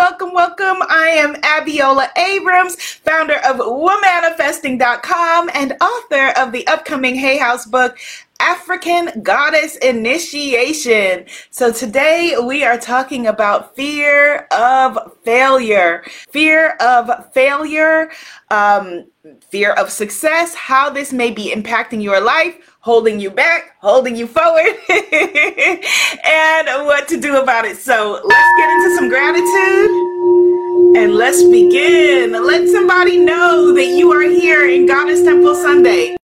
welcome, welcome. I am Abiola Abrams, founder of Womanifesting.com and author of the upcoming Hay House book, African Goddess Initiation. So today we are talking about fear of failure, fear of failure, um, fear of success, how this may be impacting your life, holding you back, holding you forward, and what to do about it. So let's get into some gratitude and let's begin. Let somebody know that you are here in Goddess Temple Sunday.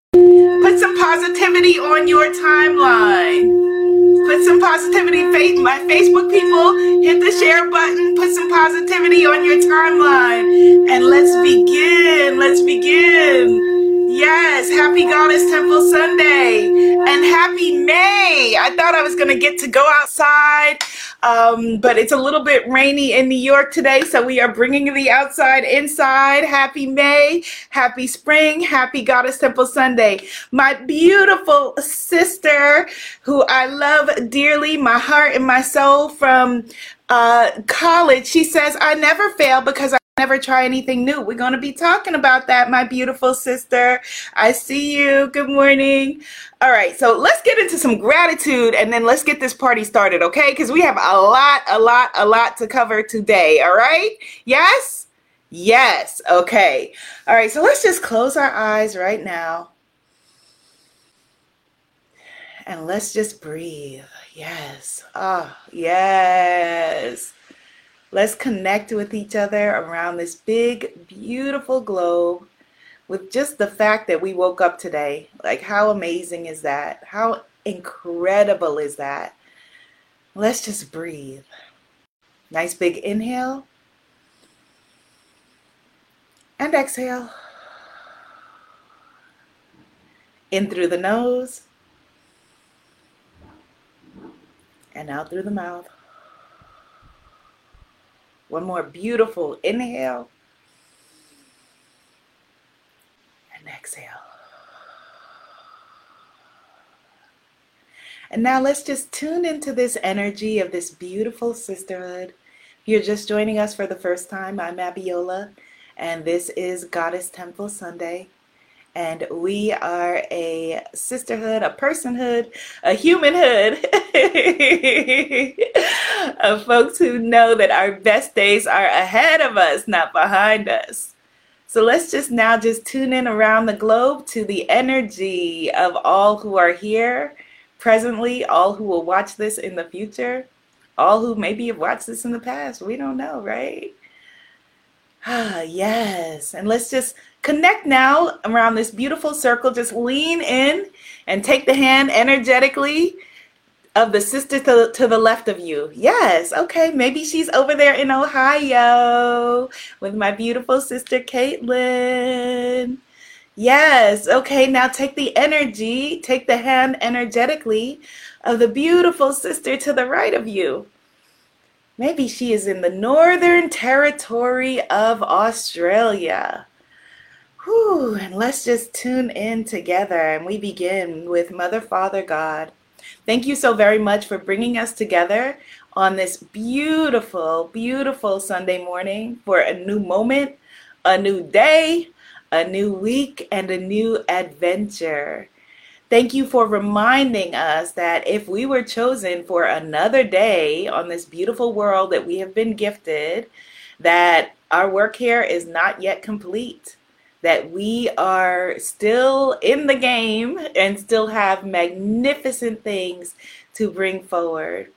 Put some positivity on your timeline. Put some positivity. My Facebook people, hit the share button. Put some positivity on your timeline. And let's begin. Let's begin. Yes, happy Goddess Temple Sunday and happy May. I thought I was going to get to go outside, um, but it's a little bit rainy in New York today, so we are bringing the outside inside. Happy May, happy spring, happy Goddess Temple Sunday. My beautiful sister, who I love dearly, my heart and my soul from uh, college, she says, I never fail because I never try anything new. We're going to be talking about that, my beautiful sister. I see you. Good morning. All right, so let's get into some gratitude and then let's get this party started, okay? Because we have a lot, a lot, a lot to cover today, all right? Yes? Yes. Okay. All right, so let's just close our eyes right now. And let's just breathe. Yes. Oh, yes. Let's connect with each other around this big, beautiful globe with just the fact that we woke up today. Like, how amazing is that? How incredible is that? Let's just breathe. Nice big inhale and exhale. In through the nose and out through the mouth. One more beautiful inhale and exhale. And now let's just tune into this energy of this beautiful sisterhood. If you're just joining us for the first time, I'm Abiola, and this is Goddess Temple Sunday and we are a sisterhood, a personhood, a humanhood of folks who know that our best days are ahead of us, not behind us. So let's just now just tune in around the globe to the energy of all who are here presently, all who will watch this in the future, all who maybe have watched this in the past. We don't know, right? Ah, yes. And let's just Connect now around this beautiful circle. Just lean in and take the hand energetically of the sister to, to the left of you. Yes, okay. Maybe she's over there in Ohio with my beautiful sister Caitlin. Yes, okay. Now take the energy, take the hand energetically of the beautiful sister to the right of you. Maybe she is in the Northern Territory of Australia. Whew, and let's just tune in together and we begin with Mother, Father, God. Thank you so very much for bringing us together on this beautiful, beautiful Sunday morning for a new moment, a new day, a new week, and a new adventure. Thank you for reminding us that if we were chosen for another day on this beautiful world that we have been gifted, that our work here is not yet complete that we are still in the game and still have magnificent things to bring forward.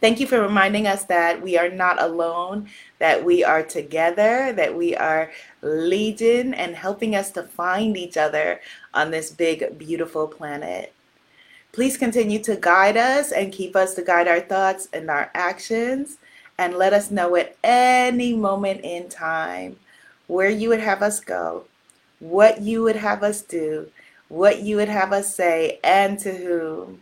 Thank you for reminding us that we are not alone, that we are together, that we are legion, and helping us to find each other on this big, beautiful planet. Please continue to guide us and keep us to guide our thoughts and our actions, and let us know at any moment in time where you would have us go, what you would have us do, what you would have us say, and to whom.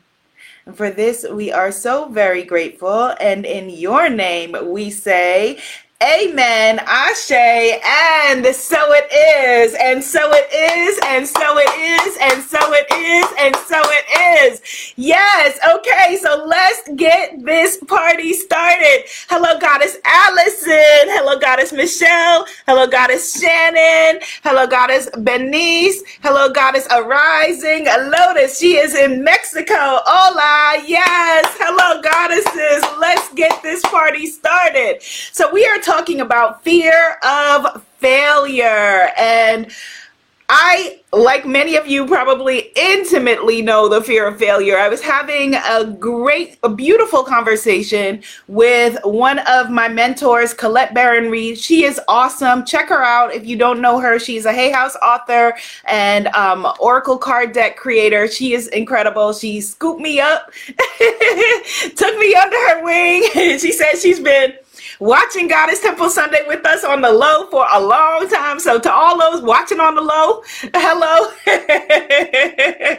And for this, we are so very grateful. And in your name, we say, Amen. Ashe. And so it is. And so it is. And so it is. And so it is. And so it is. Yes. Okay. So let's get this party started. Hello, Goddess Allison. Hello, Goddess Michelle. Hello, Goddess Shannon. Hello, Goddess Benice. Hello, Goddess Arising. Lotus. She is in Mexico. Hola. Yes. Hello, Goddesses. Let's get this party started. So we are talking about fear of failure. And I, like many of you, probably intimately know the fear of failure. I was having a great, a beautiful conversation with one of my mentors, Colette Baron Reid. She is awesome. Check her out if you don't know her. She's a Hay House author and um, Oracle card deck creator. She is incredible. She scooped me up, took me under her wing. she said she's been watching Goddess Temple Sunday with us on the low for a long time. So to all those watching on the low, hello.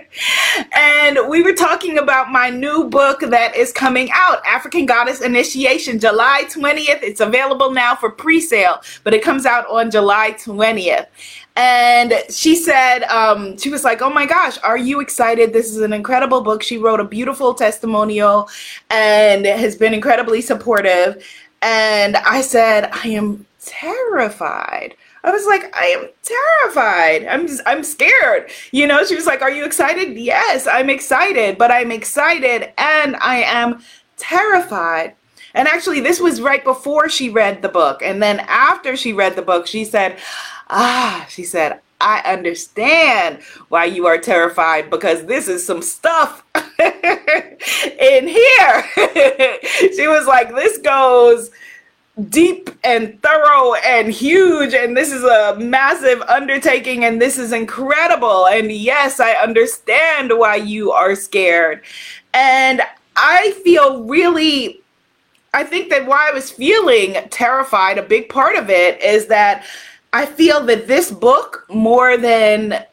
and we were talking about my new book that is coming out, African Goddess Initiation, July 20th. It's available now for pre-sale, but it comes out on July 20th and she said um, she was like oh my gosh are you excited this is an incredible book she wrote a beautiful testimonial and has been incredibly supportive and I said, I am terrified. I was like, I am terrified. I'm I'm scared. You know, she was like, Are you excited? Yes, I'm excited, but I'm excited and I am terrified. And actually, this was right before she read the book. And then after she read the book, she said, Ah, she said, I understand why you are terrified because this is some stuff in here. she was like, This goes deep and thorough and huge, and this is a massive undertaking, and this is incredible. And yes, I understand why you are scared. And I feel really. I think that why I was feeling terrified, a big part of it is that I feel that this book, more than,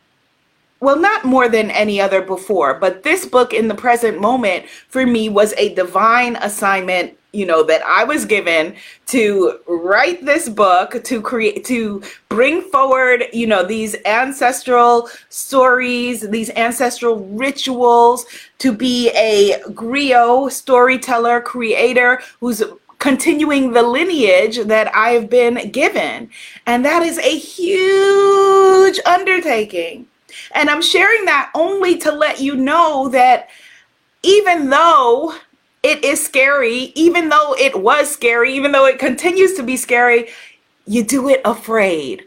well, not more than any other before, but this book in the present moment for me was a divine assignment you know that I was given to write this book to create to bring forward you know these ancestral stories these ancestral rituals to be a griot storyteller creator who's continuing the lineage that I've been given. And that is a huge undertaking. And I'm sharing that only to let you know that even though it is scary, even though it was scary, even though it continues to be scary, you do it afraid.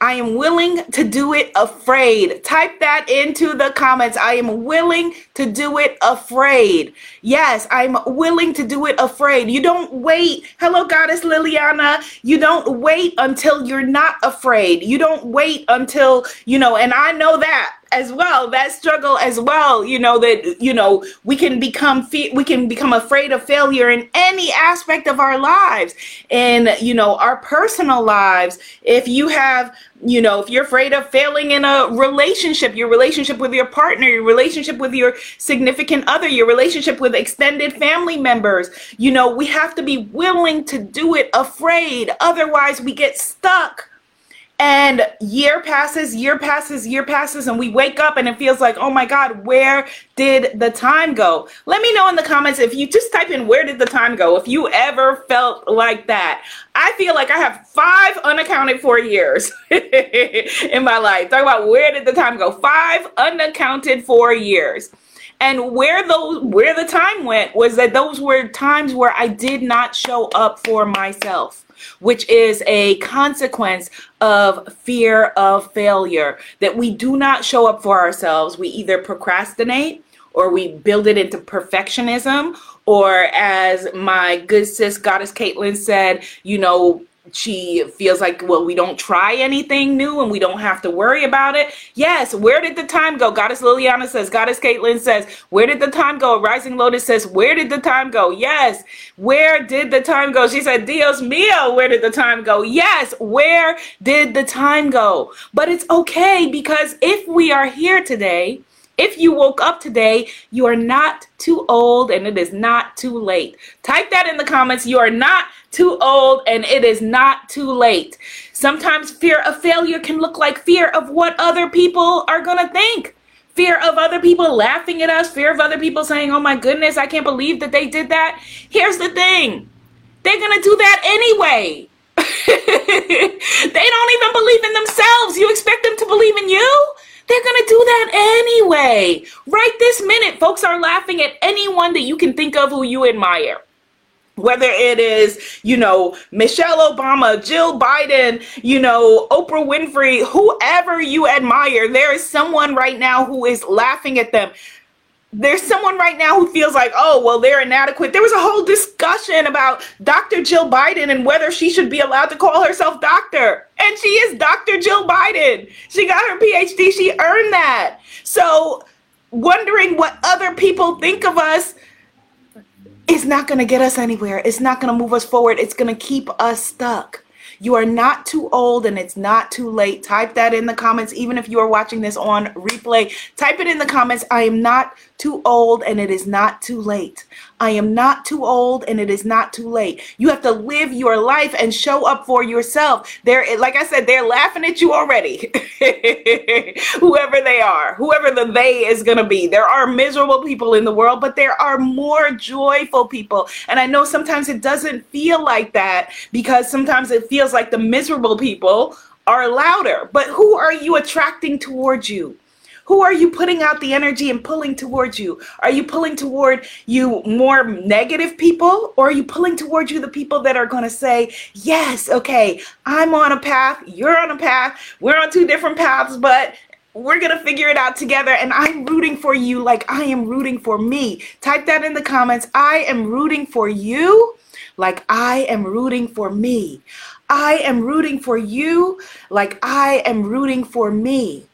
I am willing to do it afraid. Type that into the comments. I am willing to do it afraid. Yes, I'm willing to do it afraid. You don't wait. Hello, Goddess Liliana. You don't wait until you're not afraid. You don't wait until, you know, and I know that as well that struggle as well you know that you know we can become fe- we can become afraid of failure in any aspect of our lives. In you know our personal lives if you have you know if you're afraid of failing in a relationship your relationship with your partner your relationship with your significant other your relationship with extended family members you know we have to be willing to do it afraid. Otherwise we get stuck and year passes, year passes, year passes, and we wake up and it feels like, oh my God, where did the time go? Let me know in the comments if you just type in where did the time go, if you ever felt like that. I feel like I have five unaccounted for years in my life. Talk about where did the time go? Five unaccounted for years. And where those where the time went was that those were times where I did not show up for myself which is a consequence of fear of failure, that we do not show up for ourselves. We either procrastinate or we build it into perfectionism, or as my good sis goddess Caitlin said, you know, she feels like well we don't try anything new and we don't have to worry about it. Yes where did the time go? Goddess liliana says goddess caitlin says where did the time go? Rising lotus says where did the time go? Yes where did the time go? She said dios mio where did the time go? Yes where did the time go? But it's okay because if we are here today if you woke up today, you are not too old and it is not too late. Type that in the comments. You are not too old and it is not too late. Sometimes fear of failure can look like fear of what other people are going to think. Fear of other people laughing at us, fear of other people saying, oh my goodness, I can't believe that they did that. Here's the thing they're going to do that anyway. they don't even believe in themselves. You expect them to believe in you? They're going to do that anyway. Right this minute, folks are laughing at anyone that you can think of who you admire whether it is, you know, Michelle Obama, Jill Biden, you know, Oprah Winfrey, whoever you admire, there is someone right now who is laughing at them. There's someone right now who feels like, oh, well, they're inadequate. There was a whole discussion about Dr. Jill Biden and whether she should be allowed to call herself doctor. And she is Dr. Jill Biden. She got her PhD, she earned that. So, wondering what other people think of us it's not going to get us anywhere. It's not going to move us forward. It's going to keep us stuck. You are not too old and it's not too late. Type that in the comments, even if you are watching this on replay. Type it in the comments. I am not too old and it is not too late. I am not too old and it is not too late. You have to live your life and show up for yourself. They're like I said, they're laughing at you already. whoever they are, whoever the they is going to be. There are miserable people in the world, but there are more joyful people. And I know sometimes it doesn't feel like that because sometimes it feels like the miserable people are louder. But who are you attracting towards you? Who are you putting out the energy and pulling towards you? Are you pulling toward you more negative people or are you pulling towards you the people that are going to say, "Yes, okay, I'm on a path, you're on a path, we're on two different paths, but we're going to figure it out together and I'm rooting for you like I am rooting for me." Type that in the comments. I am rooting for you like I am rooting for me. I am rooting for you like I am rooting for me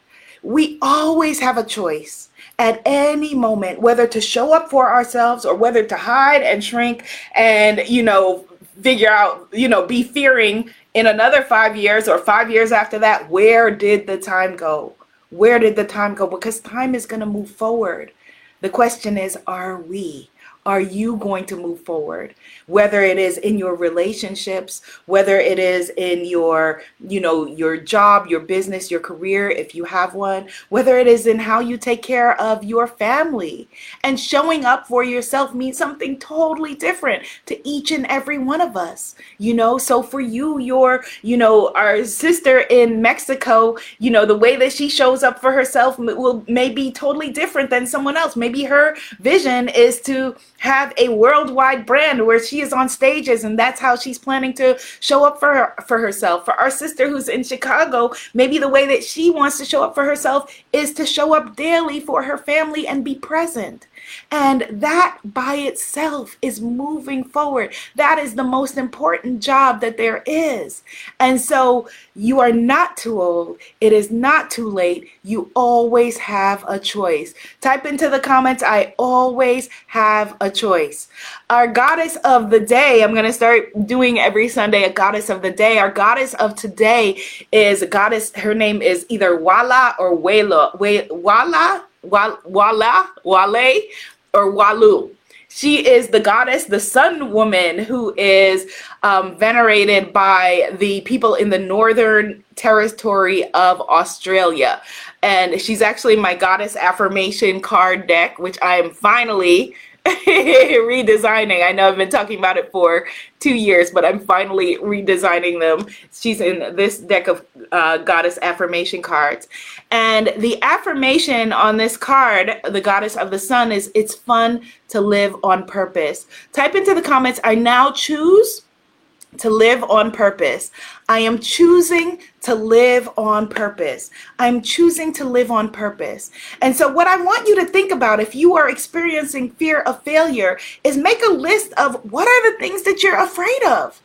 we always have a choice at any moment whether to show up for ourselves or whether to hide and shrink and you know figure out you know be fearing in another 5 years or 5 years after that where did the time go? Where did the time go? Because time is going to move forward. The question is are we? Are you going to move forward whether it is in your relationships whether it is in your you know your job your business your career if you have one whether it is in how you take care of your family. And showing up for yourself means something totally different to each and every one of us you know? So for you your you know our sister in mexico you know the way that she shows up for herself will may be totally different than someone else. Maybe her vision is to have a worldwide brand where she is on stages and that's how she's planning to show up for her, for herself. For our sister who's in Chicago, maybe the way that she wants to show up for herself is to show up daily for her family and be present. And that by itself is moving forward. That is the most important job that there is. And so you are not too old. It is not too late. You always have a choice. Type into the comments, I always have a choice. Our goddess of the day, I'm going to start doing every Sunday a goddess of the day. Our goddess of today is goddess, her name is either Wala or Wela. Wala Wala, Wale, or Walu. She is the goddess, the sun woman, who is um, venerated by the people in the northern territory of Australia. And she's actually my goddess affirmation card deck, which I am finally redesigning. I know I've been talking about it for two years, but I'm finally redesigning them. She's in this deck of uh, goddess affirmation cards. And the affirmation on this card, the goddess of the sun, is it's fun to live on purpose. Type into the comments, I now choose to live on purpose. I am choosing to live on purpose. I'm choosing to live on purpose. And so, what I want you to think about if you are experiencing fear of failure is make a list of what are the things that you're afraid of.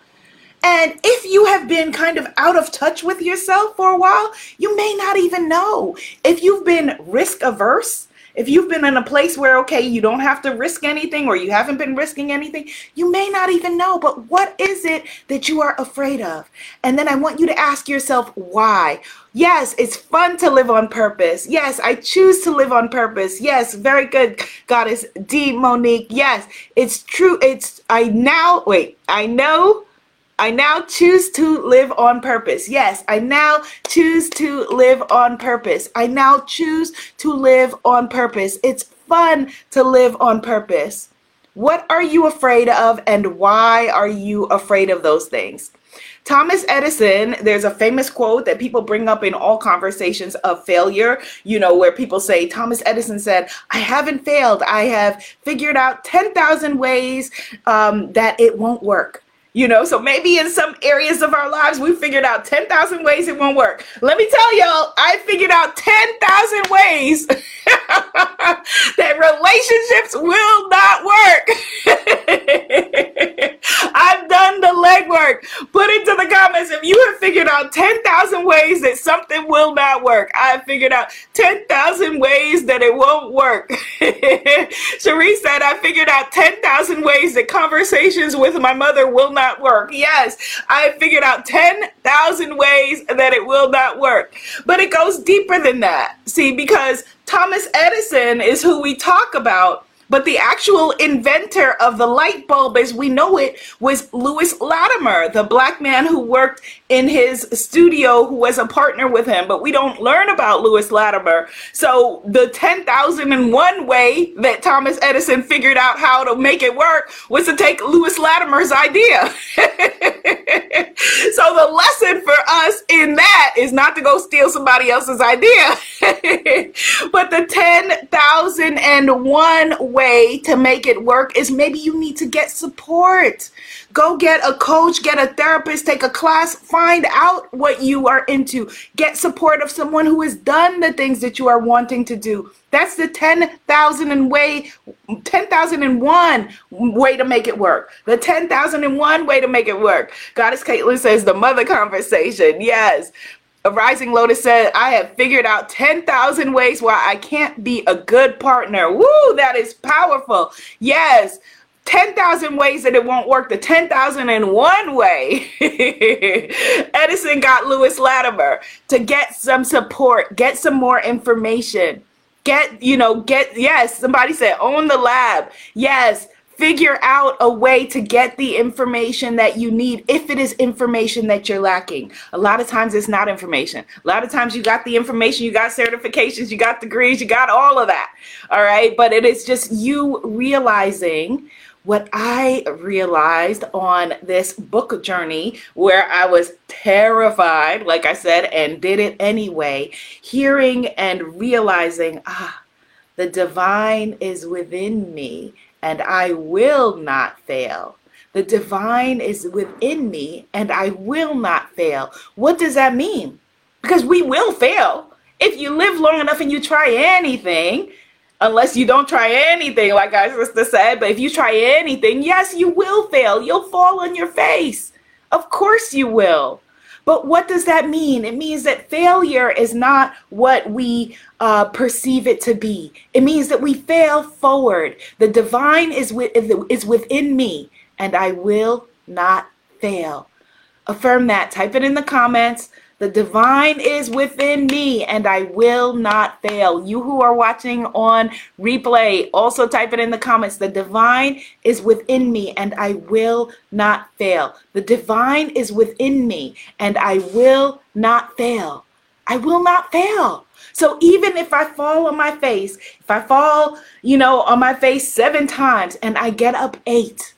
And if you have been kind of out of touch with yourself for a while, you may not even know. If you've been risk averse, if you've been in a place where, okay, you don't have to risk anything or you haven't been risking anything, you may not even know. But what is it that you are afraid of? And then I want you to ask yourself why. Yes, it's fun to live on purpose. Yes, I choose to live on purpose. Yes, very good, Goddess D. Monique. Yes, it's true. It's, I now, wait, I know I now choose to live on purpose. Yes, I now choose to live on purpose. I now choose to live on purpose. It's fun to live on purpose. What are you afraid of, and why are you afraid of those things? Thomas Edison, there's a famous quote that people bring up in all conversations of failure, you know, where people say, Thomas Edison said, I haven't failed. I have figured out 10,000 ways um, that it won't work. You know, so maybe in some areas of our lives, we figured out 10,000 ways it won't work. Let me tell y'all, I figured out 10,000 ways that relationships will not work. I've done the legwork. Put into the comments if you have figured out 10,000 ways that something will not work. I figured out 10,000 ways that it won't work. Cherie said, I figured out 10,000 ways that conversations with my mother will not not work. Yes, I figured out 10,000 ways that it will not work. But it goes deeper than that. See, because Thomas Edison is who we talk about but the actual inventor of the light bulb as we know it was Lewis Latimer, the black man who worked in his studio who was a partner with him. But we don't learn about Lewis Latimer. So the 10,001 way that Thomas Edison figured out how to make it work was to take Lewis Latimer's idea. so the lesson for us in that is not to go steal somebody else's idea, but the 10,001 way to make it work is maybe you need to get support. Go get a coach, get a therapist, take a class, find out what you are into. Get support of someone who has done the things that you are wanting to do. That's the 10,000 and way 10,001 way to make it work. The 10,001 way to make it work. Goddess Caitlin says the mother conversation. Yes. A rising lotus said, I have figured out 10,000 ways why I can't be a good partner. Woo, that is powerful. Yes. 10,000 ways that it won't work, the 10,001 way. Edison got Lewis Latimer to get some support, get some more information. Get, you know, get, yes, somebody said own the lab. Yes, figure out a way to get the information that you need if it is information that you're lacking. A lot of times it's not information. A lot of times you got the information, you got certifications, you got degrees, you got all of that. All right. But it is just you realizing what I realized on this book journey where I was terrified, like I said, and did it anyway, hearing and realizing, ah, the divine is within me and I will not fail. The divine is within me and I will not fail. What does that mean? Because we will fail. If you live long enough and you try anything, unless you don't try anything, like our sister said, but if you try anything, yes, you will fail. You'll fall on your face. Of course you will. But what does that mean? It means that failure is not what we uh, perceive it to be. It means that we fail forward. The divine is, with, is within me, and I will not fail. Affirm that. Type it in the comments. The divine is within me and I will not fail. You who are watching on replay, also type it in the comments. The divine is within me and I will not fail. The divine is within me and I will not fail. I will not fail. So even if I fall on my face, if I fall, you know, on my face seven times and I get up eight,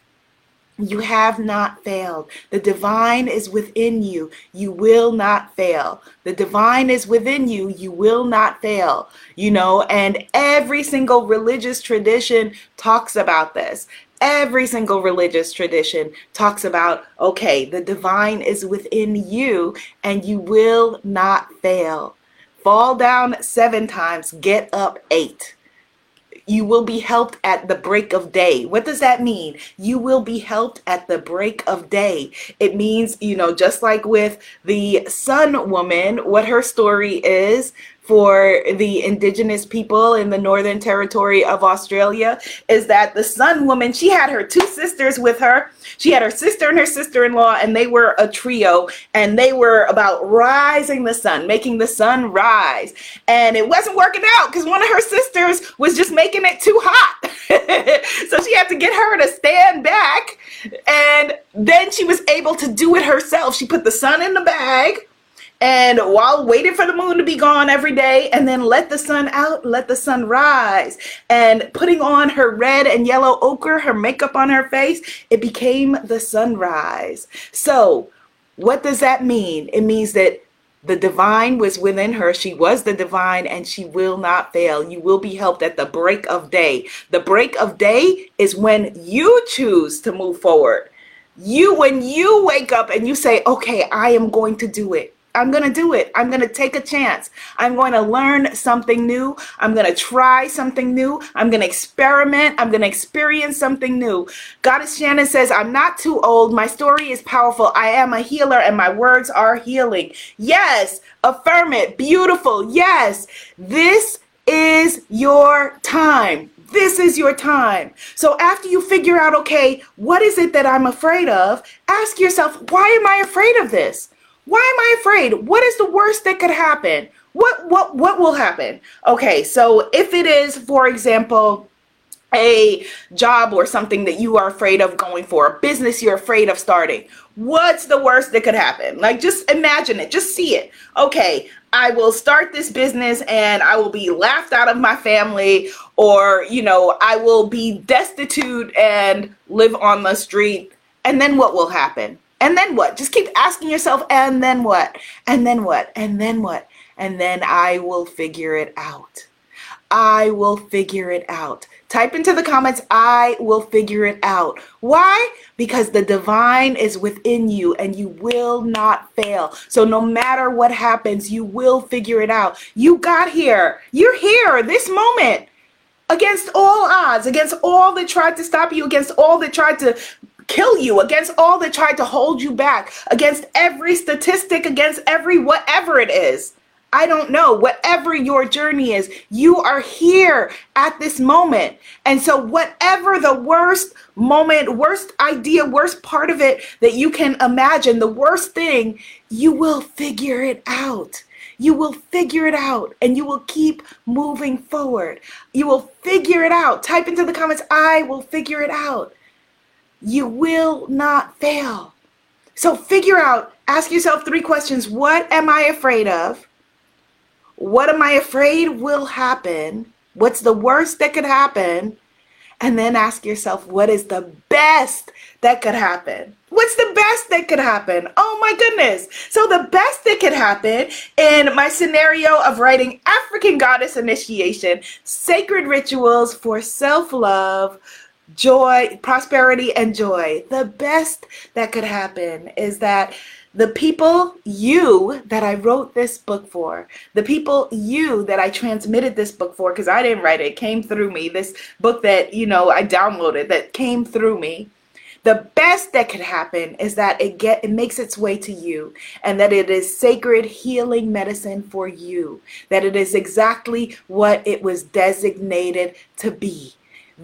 you have not failed. The divine is within you. You will not fail. The divine is within you. You will not fail. You know, and every single religious tradition talks about this. Every single religious tradition talks about okay, the divine is within you and you will not fail. Fall down seven times, get up eight you will be helped at the break of day. What does that mean? You will be helped at the break of day. It means, you know, just like with the sun woman, what her story is for the indigenous people in the Northern Territory of Australia is that the Sun Woman, she had her two sisters with her. She had her sister and her sister in law, and they were a trio, and they were about rising the sun, making the sun rise. And it wasn't working out because one of her sisters was just making it too hot. so she had to get her to stand back, and then she was able to do it herself. She put the sun in the bag and while waiting for the moon to be gone every day and then let the sun out let the sun rise and putting on her red and yellow ochre her makeup on her face it became the sunrise so what does that mean it means that the divine was within her. She was the divine and she will not fail. You will be helped at the break of day. The break of day is when you choose to move forward. You, when you wake up and you say, okay, I am going to do it. I'm going to do it. I'm going to take a chance. I'm going to learn something new. I'm going to try something new. I'm going to experiment. I'm going to experience something new. Goddess Shannon says, I'm not too old. My story is powerful. I am a healer and my words are healing. Yes, affirm it. Beautiful. Yes, this is your time. This is your time. So after you figure out, okay, what is it that I'm afraid of? Ask yourself, why am I afraid of this? Why am I afraid? What is the worst that could happen? What what what will happen? Okay, so if it is, for example, a job or something that you are afraid of going for, a business you're afraid of starting, what's the worst that could happen? Like just imagine it, just see it. Okay, I will start this business and I will be laughed out of my family, or you know, I will be destitute and live on the street. And then what will happen? And then what? Just keep asking yourself, and then what? And then what? And then what? And then I will figure it out. I will figure it out. Type into the comments, I will figure it out. Why? Because the divine is within you and you will not fail. So, no matter what happens, you will figure it out. You got here. You're here this moment against all odds, against all that tried to stop you, against all that tried to kill you, against all that tried to hold you back, against every statistic, against every whatever it is. I don't know, whatever your journey is, you are here at this moment. And so, whatever the worst moment, worst idea, worst part of it that you can imagine, the worst thing, you will figure it out. You will figure it out and you will keep moving forward. You will figure it out. Type into the comments, I will figure it out you will not fail. So figure out, ask yourself three questions. What am I afraid of? What am I afraid will happen? What's the worst that could happen? And then ask yourself, what is the best that could happen? What's the best that could happen? Oh my goodness. So, the best that could happen in my scenario of writing African Goddess Initiation, Sacred Rituals for Self Love joy, prosperity, and joy. The best that could happen is that the people, you that I wrote this book for, the people, you that I transmitted this book for, because I didn't write it, it came through me. This book that, you know, I downloaded that came through me. The best that could happen is that it get it makes its way to you and that it is sacred healing medicine for you. That it is exactly what it was designated to be.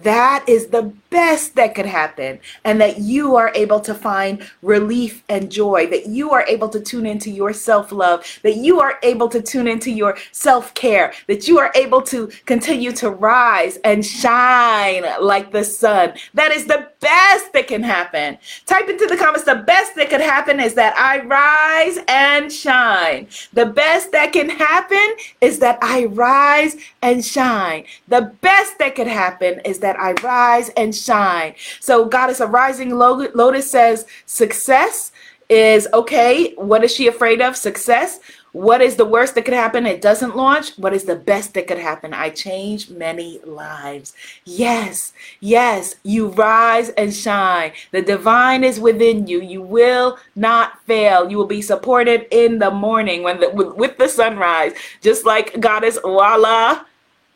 That is the best that could happen. And that you are able to find relief and joy, that you are able to tune into your self love, that you are able to tune into your self care, that you are able to continue to rise and shine like the sun. That is the best that can happen. Type into the comments the best that could happen is that I rise and shine. The best that can happen is that I rise and shine. The best that could happen is that I rise and shine. So, Goddess, a rising lotus says success is okay. What is she afraid of? Success. What is the worst that could happen? It doesn't launch. What is the best that could happen? I change many lives. Yes, yes, you rise and shine. The divine is within you. You will not fail. You will be supported in the morning when the, with, with the sunrise, just like Goddess Wala,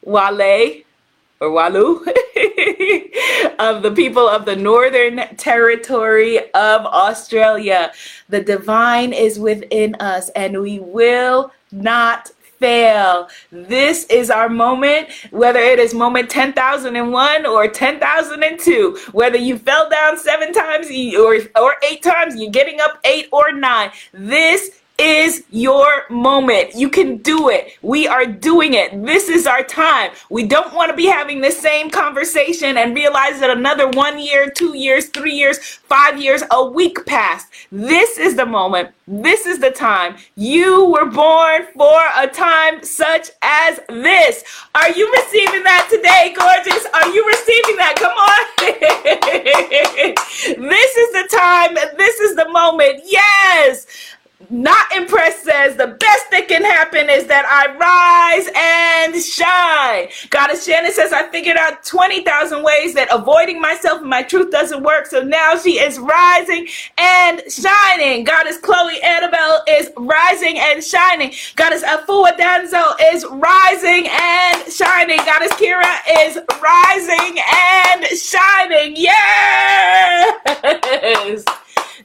Wale, or Walu of the people of the Northern Territory of Australia. The divine is within us and we will not fail. This is our moment, whether it is moment 10,001 or 10,002, whether you fell down seven times or, or eight times, you're getting up eight or nine. This is your moment. You can do it. We are doing it. This is our time. We don't want to be having the same conversation and realize that another one year, two years, three years, five years, a week passed. This is the moment. This is the time. You were born for a time such as this. Are you receiving that today, gorgeous? Are you receiving that? Come on. this is the time. This is the moment. Yes. Not impressed says the best that can happen is that I rise and shine. Goddess Shannon says I figured out 20,000 ways that avoiding myself and my truth doesn't work. So now she is rising and shining. Goddess Chloe Annabelle is rising and shining. Goddess Afua Danzo is rising and shining. Goddess Kira is rising and shining. Yes.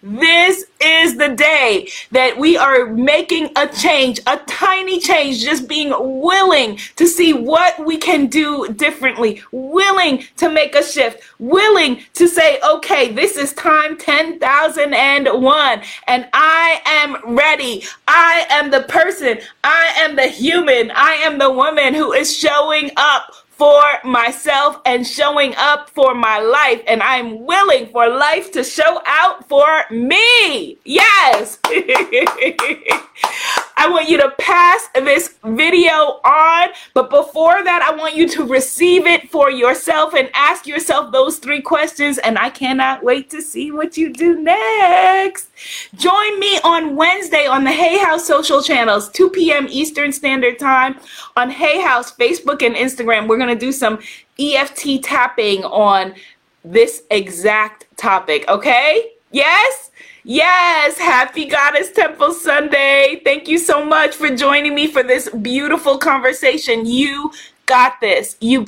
This is the day that we are making a change, a tiny change, just being willing to see what we can do differently, willing to make a shift, willing to say, okay, this is time 10,001, and I am ready. I am the person, I am the human, I am the woman who is showing up for myself and showing up for my life. And I'm willing for life to show out for me. Yes. I want you to pass this video on. But before that, I want you to receive it for yourself and ask yourself those three questions. And I cannot wait to see what you do next. Join me on Wednesday on the Hay House social channels, 2 p.m. Eastern Standard Time on Hay House, Facebook, and Instagram. We're going to do some EFT tapping on this exact topic, okay? Yes? Yes, happy Goddess Temple Sunday. Thank you so much for joining me for this beautiful conversation. You got this. You got